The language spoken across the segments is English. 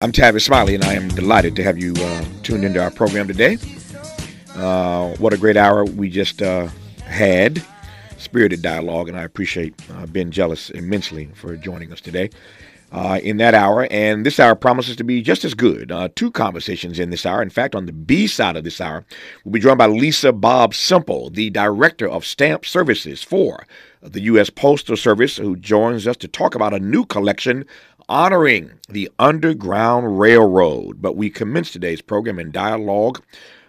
I'm Tavis Smiley, and I am delighted to have you uh, tuned into our program today. Uh, what a great hour we just uh, had. Spirited dialogue, and I appreciate uh, Ben Jealous immensely for joining us today uh, in that hour. And this hour promises to be just as good. Uh, two conversations in this hour. In fact, on the B side of this hour, we'll be joined by Lisa Bobb-Semple, the Director of Stamp Services for the U.S. Postal Service, who joins us to talk about a new collection honoring the Underground Railroad. But we commence today's program in dialogue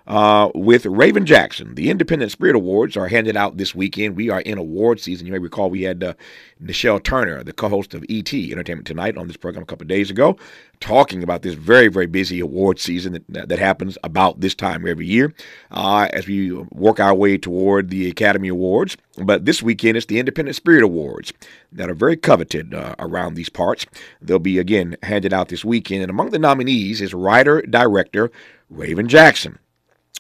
uh, with Raven Jackson. The Independent Spirit Awards are handed out this weekend. We are in award season. You may recall we had uh, Nichelle Turner, the co-host of ET Entertainment Tonight, on this program a couple days ago, talking about this very, very busy award season that, that happens about this time every year uh, as we work our way toward the Academy Awards. But this weekend, it's the Independent Spirit Awards that are very coveted uh, around these parts. They'll be, again, handed out this weekend. And among the nominees is writer-director Raven Jackson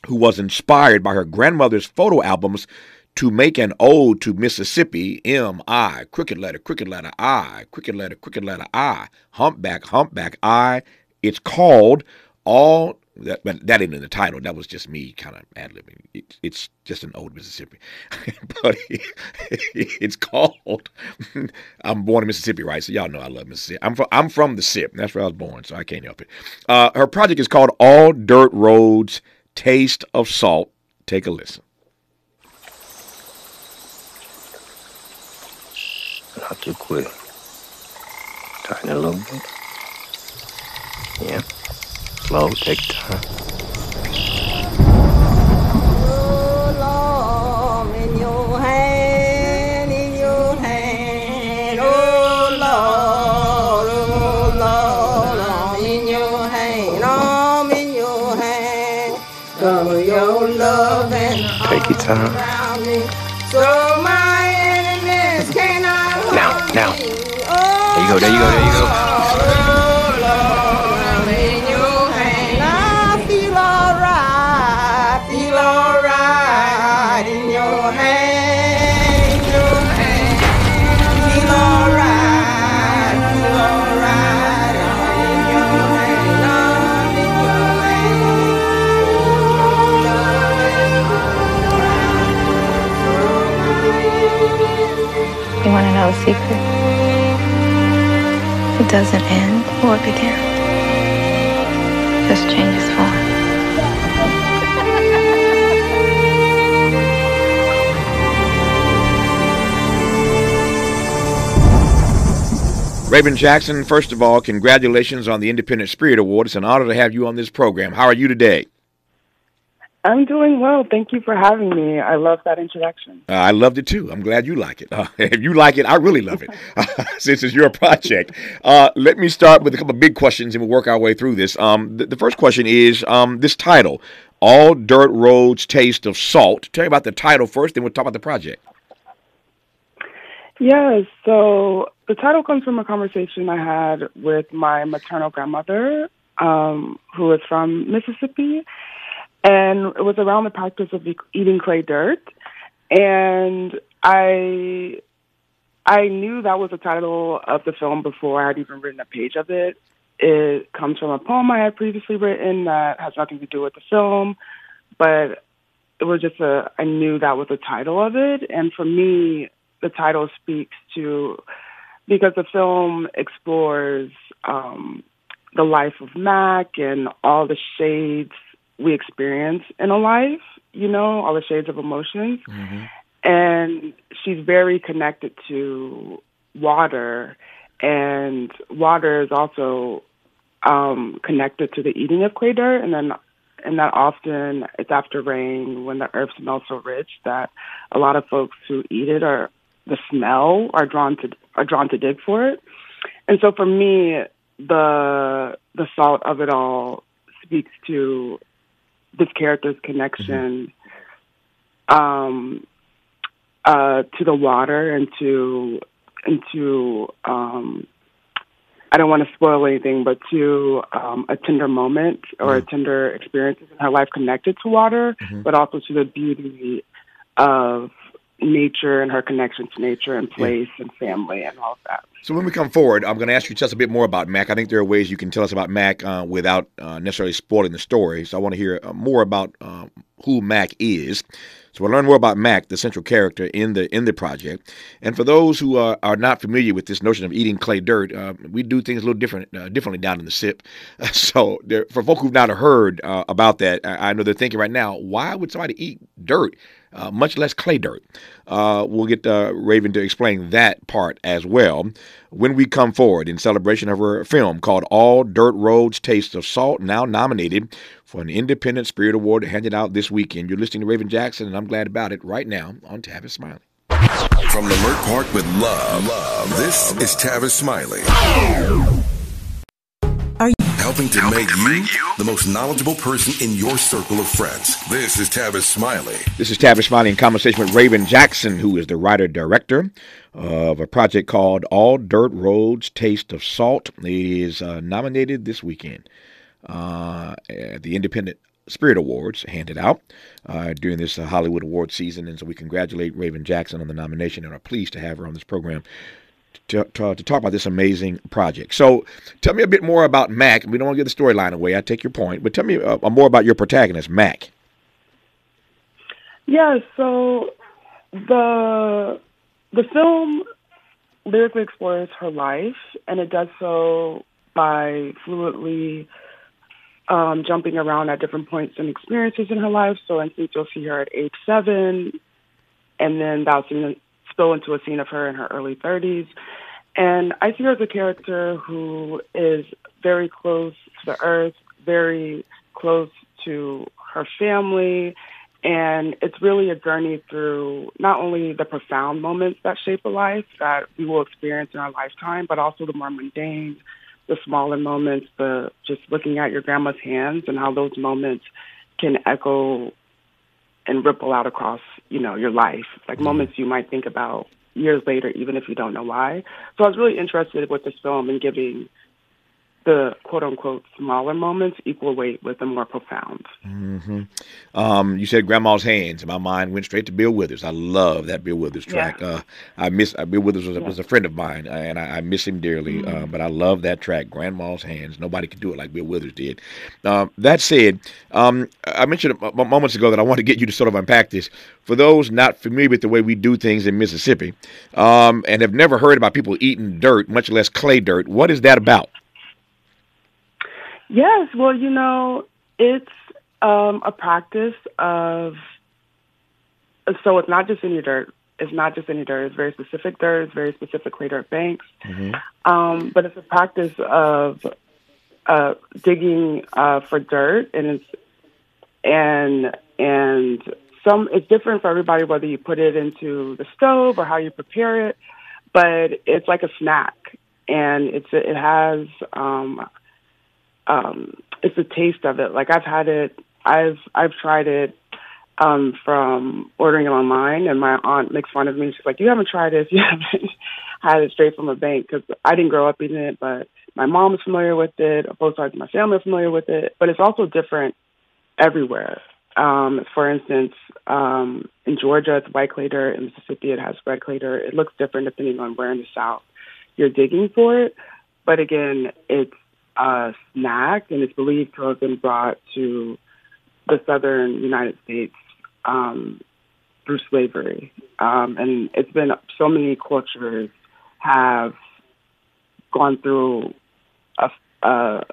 who was inspired by her grandmother's photo albums to make an ode to Mississippi, M I, cricket letter, cricket letter I, cricket letter, cricket letter I, humpback, humpback I. It's called All that, but that ain't in the title. That was just me kind of ad libbing. It, it's just an old Mississippi, but it, it's called. I'm born in Mississippi, right? So y'all know I love Mississippi. I'm from I'm from the SIP. That's where I was born, so I can't help it. Uh, her project is called All Dirt Roads taste of salt. Take a listen. Not too quick. Tighten it a little bit. Yeah. Slow, take time. Your love and Take your time. around me, so my enemies cannot Now, now. Oh, There you go, there you go, there you go. Secret? It doesn't end or begin. Just changes form. Raven Jackson, first of all, congratulations on the Independent Spirit Award. It's an honor to have you on this program. How are you today? I'm doing well. Thank you for having me. I love that introduction. Uh, I loved it too. I'm glad you like it. Uh, if you like it, I really love it since it's your project. Uh, let me start with a couple of big questions and we'll work our way through this. Um, the, the first question is um, this title, All Dirt Roads Taste of Salt. Tell me about the title first, then we'll talk about the project. Yes, so the title comes from a conversation I had with my maternal grandmother, um, who is from Mississippi, and it was around the practice of eating clay dirt. And I I knew that was the title of the film before I had even written a page of it. It comes from a poem I had previously written that has nothing to do with the film, but it was just a I knew that was the title of it, and for me, the title speaks to because the film explores um, the life of Mac and all the shades we experience in a life, you know, all the shades of emotions. And she's very connected to water, and water is also um, connected to the eating of clay dirt, and then and that often it's after rain when the earth smells so rich that a lot of folks who eat it are the smell are drawn to are drawn to dig for it. And so for me, the the salt of it all speaks to this character's connection um, uh, to the water and to and to um, I don't want to spoil anything, but to um, a tender moment or a tender experience in her life connected to water, but also to the beauty of nature and her connection to nature and place yeah. and family and all of that. So when we come forward, I'm going to ask you just a bit more about Mac. I think there are ways you can tell us about Mac uh, without uh, necessarily spoiling the story. So I want to hear uh, more about um, who Mac is. So we'll learn more about Mac, the central character in the in the project. And for those who are, are not familiar with this notion of eating clay dirt, uh, we do things a little different uh, differently down in the SIP. so there, for folk who've not heard uh, about that, I, I know they're thinking right now, why would somebody eat dirt? Uh, much less clay dirt. Uh, we'll get uh, Raven to explain that part as well when we come forward in celebration of her film called All Dirt Roads Taste of Salt, now nominated for an Independent Spirit Award handed out this weekend. You're listening to Raven Jackson, and I'm glad about it right now on Tavis Smiley. From Leimert Park with love, love, this is Tavis Smiley helping to, helping make, to you make, you the most knowledgeable person in your circle of friends. This is Tavis Smiley. This is Tavis Smiley in conversation with Raven Jackson, who is the writer director of a project called All Dirt Roads Taste of Salt. It is uh, nominated this weekend uh, at the Independent Spirit Awards handed out uh, during this uh, Hollywood award season. And so we congratulate Raven Jackson on the nomination and are pleased to have her on this program to, to, to, talk about this amazing project. So, tell me a bit more about Mac. We don't want to give the storyline away. I take your point, but tell me uh, more about your protagonist, Mac. Yeah. So the the film lyrically explores her life, and it does so by fluently um, jumping around at different points and experiences in her life. So, instance, you'll see her at age seven, and then that'll spill into a scene of her in her early 30s. And I see her as a character who is very close to the earth, very close to her family. And it's really a journey through not only the profound moments that shape a life that we will experience in our lifetime, but also the more mundane, the smaller moments, the just looking at your grandma's hands and how those moments can echo and ripple out across, you know, your life. Like mm-hmm. moments you might think about years later, even if you don't know why. So I was really interested with this film in giving the quote unquote smaller moments equal weight with the more profound. Mm-hmm. Um, you said Grandma's Hands. My mind went straight to Bill Withers. I love that Bill Withers track. Yeah. Uh, I miss uh, Bill Withers was, yeah. was, a friend of mine, uh, and I, I miss him dearly. Uh, mm-hmm. Uh, but I love that track, Grandma's Hands. Nobody could do it like Bill Withers did. Um, that said, um, I mentioned moments ago that I want to get you to sort of unpack this. For those not familiar with the way we do things in Mississippi um, and have never heard about people eating dirt, much less clay dirt, what is that about? Yes, well, you know, it's um, a practice of, so it's not just any dirt. It's not just any dirt. It's very specific dirt. It's very specific clay dirt banks. Mm-hmm. Um, but it's a practice of uh, digging uh, for dirt, and it's and and some it's different for everybody whether you put it into the stove or how you prepare it. But it's like a snack, and it's it has um, um, it's a taste of it. Like I've had it, I've I've tried it um, from ordering it online, and my aunt makes fun of me. She's like, "You haven't tried this. You haven't had it straight from a bank." Because I didn't grow up eating it, but my mom is familiar with it. Both sides of my family are familiar with it, but it's also different everywhere. Um, for instance, um, in Georgia, it's white clay dirt. In Mississippi, it has red clay dirt. It looks different depending on where in the South you're digging for it. But again, it's uh, snack, and it's believed to have been brought to the southern United States um, through slavery. Um, and it's been so many cultures have gone through a, uh,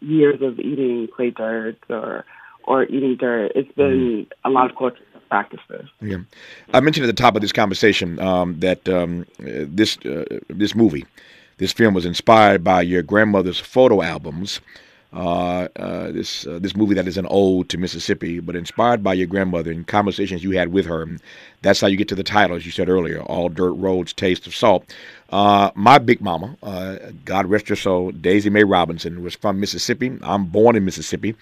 years of eating clay dirt or or eating dirt. It's been mm. a lot of cultures practices. Yeah, I mentioned at the top of this conversation um, that um, this uh, this movie this film was inspired by your grandmother's photo albums. Uh, uh, this uh, this movie that is an ode to Mississippi, but inspired by your grandmother and conversations you had with her. That's how you get to the title, as you said earlier, All Dirt Roads Taste of Salt. Uh, my big mama, uh, God rest her soul, Daisy Mae Robinson, was from Mississippi. I'm born in Mississippi,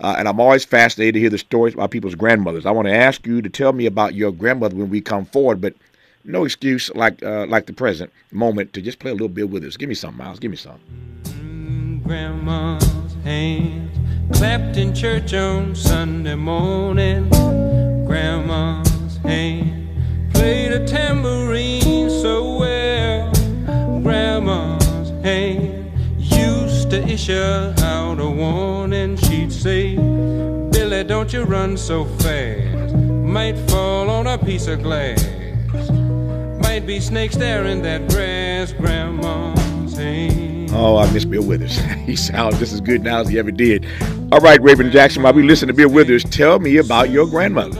uh, and I'm always fascinated to hear the stories about people's grandmothers. I want to ask you to tell me about your grandmother when we come forward, but no excuse like uh, like the present moment to just play a little bit with us. Give me something, Miles. Give me something. Grandma's hands clapped in church on Sunday morning. Grandma's hand played a tambourine so well. Grandma's hand used to issue out a warning. She'd say, "Billy, don't you run so fast. Might fall on a piece of glass." Might be snakes there in that grass, Grandma's hand. Oh, I miss Bill Withers. he sounds just as good now as he ever did. All right, Raven Jackson, while we listen to Bill Withers, tell me about your grandmother.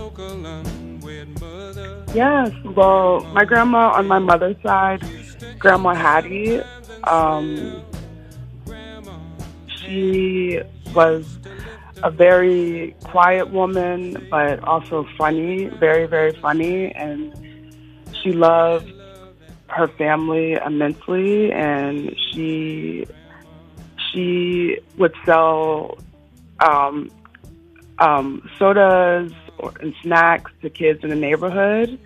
Yes, well, my grandma on my mother's side, Grandma Hattie, um, she was a very quiet woman, but also funny, very, very funny, and she loved her family immensely, and she she would sell um, um, sodas and snacks to kids in the neighborhood,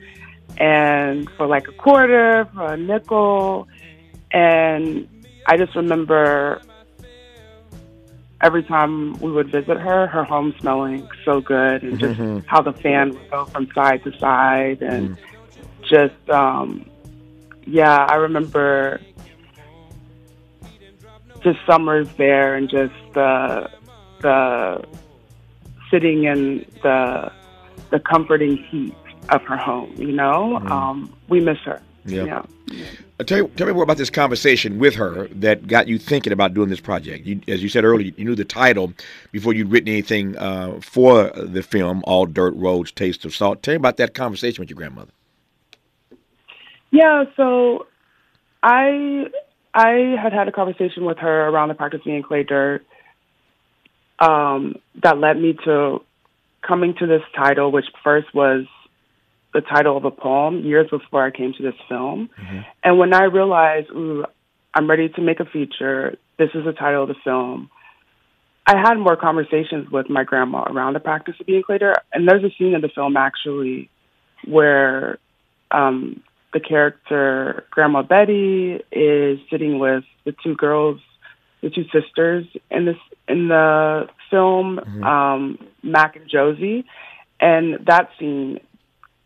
and for like a quarter, for a nickel, and I just remember every time we would visit her, her home smelling so good, and just Mhm. how the fan would go from side to side, and just um, yeah, I remember just summers there, and just the the sitting in the the comforting heat of her home. You know, Mhm. um, we miss her. Yeah. yeah. Uh, tell, tell me more about this conversation with her that got you thinking about doing this project. You, as you said earlier, you knew the title before you'd written anything uh, for the film, All Dirt Roads Taste of Salt. Tell me about that conversation with your grandmother. Yeah, so I I had had a conversation with her around the practice of being clay dirt um, that led me to coming to this title, which first was the title of a poem years before I came to this film. And when I realized, ooh, I'm ready to make a feature, this is the title of the film. I had more conversations with my grandma around the practice of being clay dirt, and there's a scene in the film actually where um, the character Grandma Betty is sitting with the two girls, the two sisters in this in the film, um, Mac and Josie, and that scene,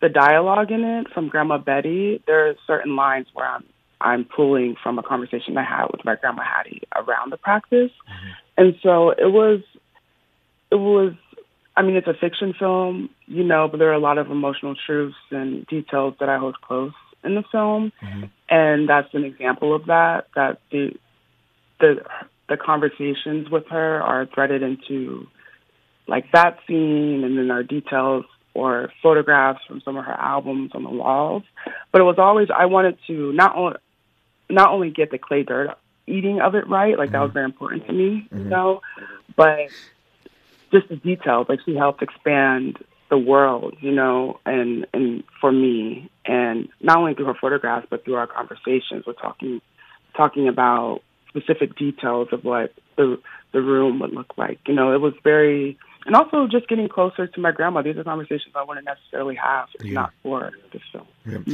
the dialogue in it from Grandma Betty, there are certain lines where I'm I'm pulling from a conversation I had with my grandma Hattie around the practice, and so it was it was I mean, it's a fiction film, you know, but there are a lot of emotional truths and details that I hold close in the film, mm-hmm. and that's an example of that. That the the the conversations with her are threaded into like that scene, and then are details or photographs from some of her albums on the walls. But it was always I wanted to not only not only get the clay dirt eating of it right, like that was mm-hmm. very important to me, you mm-hmm. know, but just the details. Like she helped expand the world, you know, and and for me, and not only through her photographs, but through our conversations, we're talking talking about specific details of what the the room would look like. You know, it was very, and also just getting closer to my grandma. These are conversations I wouldn't necessarily have if Yeah. not for this film.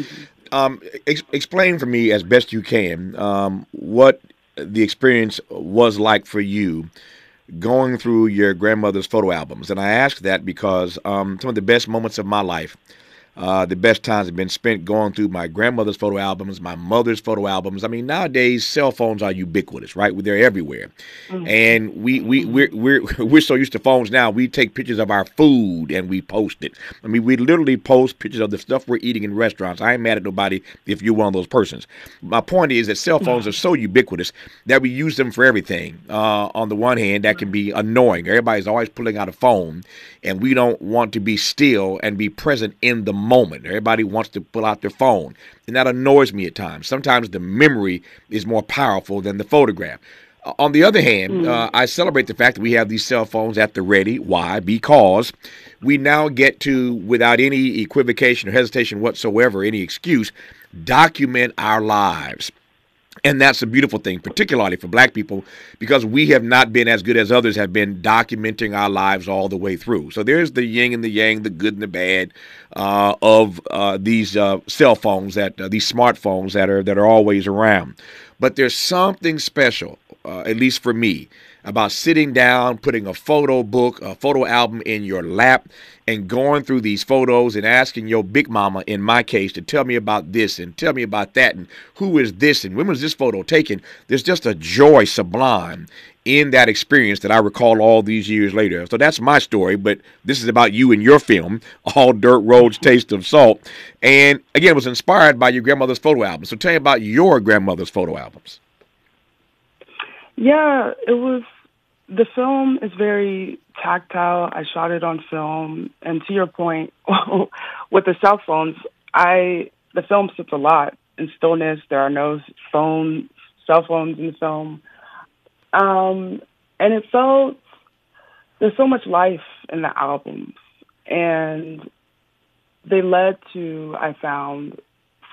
Um, ex- explain for me as best you can um, what the experience was like for you going through your grandmother's photo albums. And I ask that because um, some of the best moments of my life, uh, the best times have been spent going through my grandmother's photo albums, my mother's photo albums. I mean, nowadays cell phones are ubiquitous, right? They're everywhere, and we we we're, we're we're so used to phones now. We take pictures of our food and we post it. I mean, we literally post pictures of the stuff we're eating in restaurants. I ain't mad at nobody if you're one of those persons. My point is that cell phones are so ubiquitous that we use them for everything. Uh, on the one hand, that can be annoying. Everybody's always pulling out a phone, and we don't want to be still and be present in the moment. Everybody wants to pull out their phone, and that annoys me at times. Sometimes the memory is more powerful than the photograph. Uh, On the other hand, uh, I celebrate the fact that we have these cell phones at the ready. Why? Because we now get to, without any equivocation or hesitation whatsoever, any excuse, document our lives. And that's a beautiful thing, particularly for black people, because we have not been as good as others have been documenting our lives all the way through. So there's the yin and the yang, the good and the bad uh, of uh, these uh, cell phones that uh, these smartphones that are that are always around. But there's something special, uh, at least for me, about sitting down, putting a photo book, a photo album in your lap, and going through these photos and asking your big mama, in my case, to tell me about this and tell me about that and who is this and when was this photo taken. There's just a joy sublime in that experience that I recall all these years later. So that's my story, but this is about you and your film, All Dirt Roads Taste of Salt. And again, it was inspired by your grandmother's photo album. So tell me about your grandmother's photo albums. Yeah, it was the film is very tactile. I shot it on film, and to your point, with the cell phones, I the film sits a lot in stillness. There are no phone cell phones in the film, um, and it felt there's so much life in the albums, and they led to I found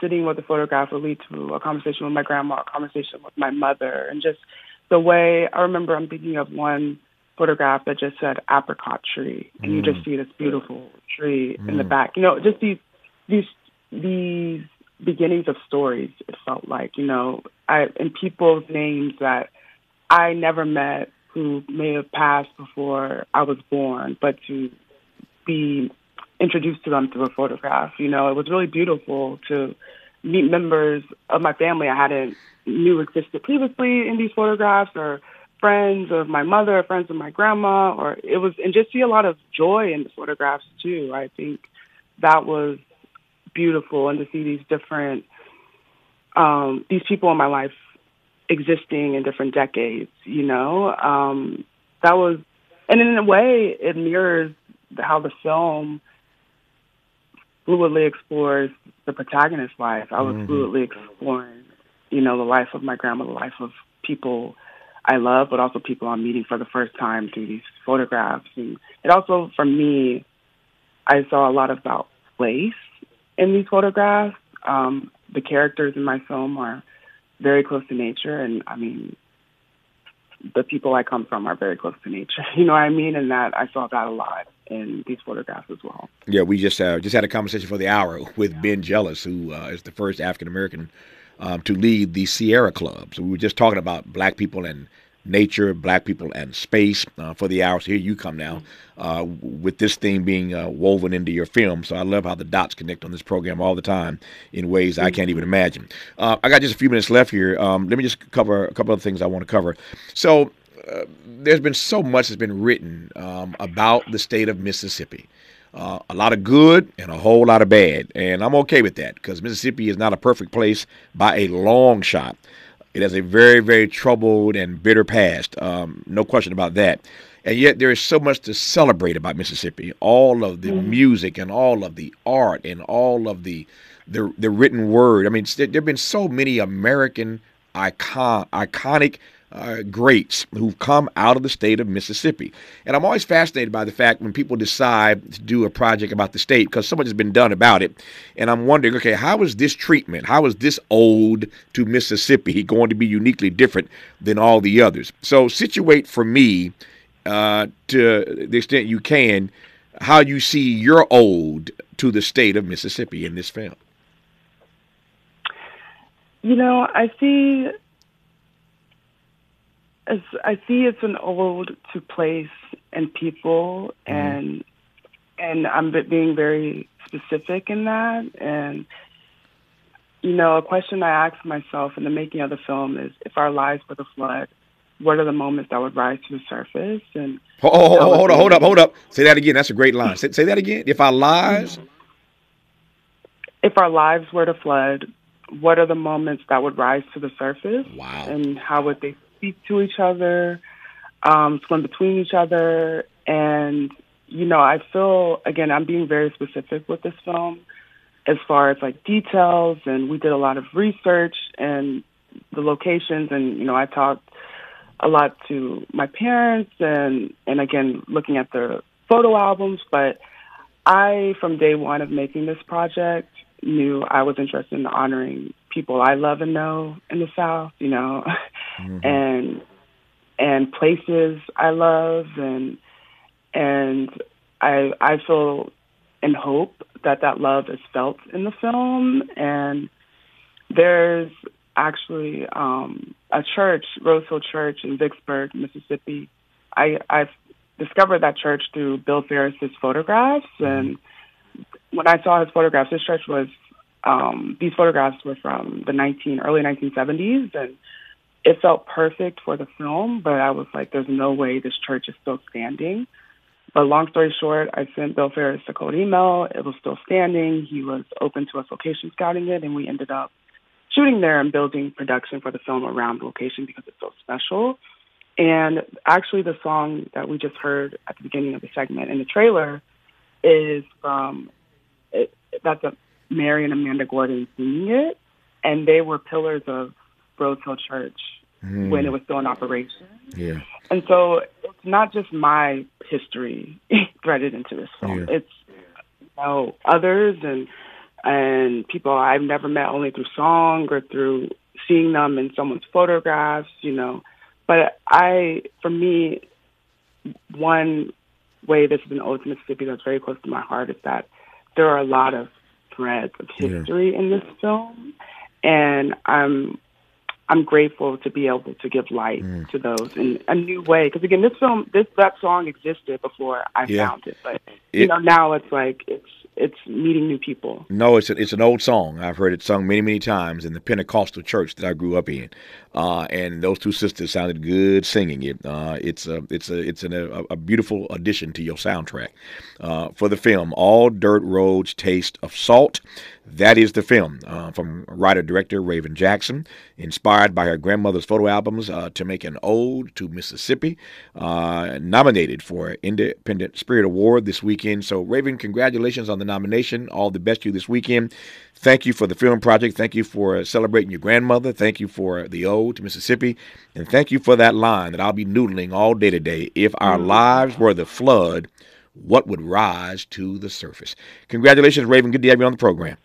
sitting with the photographer lead to a conversation with my grandma, a conversation with my mother, and just the way I remember I'm thinking of one photograph that just said apricot tree and mm. you just mm. see this beautiful tree mm. in the mm. back. You know, just these these these beginnings of stories it felt like, you know, I and people's names that I never met who may have passed before I was born, but to be introduced to them through a photograph, you know, it was really beautiful to meet members of my family I hadn't knew existed previously in these photographs or friends of my mother, friends of my grandma, or it was, and just see a lot of joy in the photographs too. I think that was beautiful and to see these different, um, these people in my life existing in different decades, you know, um, that was, and in a way it mirrors how the film fluidly explores the protagonist's life. I was mm-hmm. fluidly exploring you know, the life of my grandma, the life of people I love, but also people I'm meeting for the first time through these photographs. And it also, for me, I saw a lot about place in these photographs. Um, the characters in my film are very close to nature, and I mean, the people I come from are very close to nature. You know what I mean? And that I saw that a lot in these photographs as well. Yeah, we just uh, just had a conversation for the hour with Ben Jealous, who uh, is the first African American um, to lead the Sierra Club. So we were just talking about black people and nature, black people and space uh, for the hours. Here you come now uh, with this theme being uh, woven into your film. So I love how the dots connect on this program all the time in ways I can't even imagine. Uh, I got just a few minutes left here. Um, let me just cover a couple of things I want to cover. So uh, there's been so much that's been written um, about the state of Mississippi. Uh, a lot of good and a whole lot of bad. And I'm okay with that because Mississippi is not a perfect place by a long shot. It has a very, very troubled and bitter past. Um, no question about that. And yet there is so much to celebrate about Mississippi. All of the mm-hmm. music and all of the art and all of the the, the written word. I mean, there have been so many American icon, iconic uh, greats who've come out of the state of Mississippi. And I'm always fascinated by the fact when people decide to do a project about the state because so much has been done about it. And I'm wondering, okay, how is this treatment, how is this ode to Mississippi going to be uniquely different than all the others? So, situate for me uh, to the extent you can how you see your ode to the state of Mississippi in this film. You know, I see as I see it's an ode to place and people, mm-hmm. and and I'm being very specific in that. And you know, a question I ask myself in the making of the film is: if our lives were the flood, what are the moments that would rise to the surface? And oh, oh, oh hold on hold up, hold up. Say that again. That's a great line. Say, say that again. If our lives, if our lives were to flood, what are the moments that would rise to the surface? Wow. And how would they speak to each other, um, swim between each other. And, you know, I feel, again, I'm being very specific with this film as far as like details. And we did a lot of research and the locations. And, you know, I talked a lot to my parents and, and again, looking at the photo albums. But I, from day one of making this project, knew I was interested in honoring people I love and know in the South, you know, mm-hmm. and and places I love and and I I feel and hope that that love is felt in the film and there's actually um a church, Rosehill Church in Vicksburg, Mississippi. I I've discovered that church through Bill Ferris's photographs, and when I saw his photographs, this church was um, these photographs were from the 19 early 1970s, and it felt perfect for the film. But I was like, there's no way this church is still standing. But long story short, I sent Bill Ferris a cold email. It was still standing. He was open to us location scouting it, and we ended up shooting there and building production for the film around the location because it's so special. And actually, the song that we just heard at the beginning of the segment in the trailer is from it, that's a Mary and Amanda Gordon singing it, and they were pillars of Rose Hill Church mm. when it was still in operation. Yeah. And so it's not just my history threaded into this film. Yeah. It's you know others and and people I've never met only through song or through seeing them in someone's photographs, you know. But I, for me, one way this is an ode to Mississippi that's very close to my heart is that there are a lot of threads of history yeah. in this film, and I'm I'm grateful to be able to give light mm. to those in a new way. Because again, this film, this that song existed before I yeah. found it, but it, you know now it's like it's it's meeting new people. No, it's a, it's an old song. I've heard it sung many many times in the Pentecostal church that I grew up in, uh, and those two sisters sounded good singing it. Uh, it's a it's a it's an, a, a, beautiful addition to your soundtrack uh, for the film. All dirt roads taste of salt. That is the film uh, from writer director Raven Jackson, inspired by her grandmother's photo albums uh, to make an ode to Mississippi. Uh, nominated for Independent Spirit Award this weekend. So Raven, congratulations on the nomination. All the best to you this weekend. Thank you for the film project. Thank you for celebrating your grandmother. Thank you for the ode to Mississippi. And thank you for that line that I'll be noodling all day today. If our mm. lives were the flood, what would rise to the surface? Congratulations, Raven. Good to have you on the program.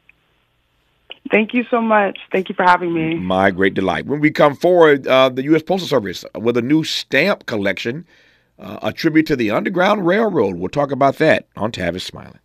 Thank you so much. Thank you for having me. My great delight. When we come forward, uh, the U.S. Postal Service with a new stamp collection, uh, a tribute to the Underground Railroad. We'll talk about that on Tavis Smiley.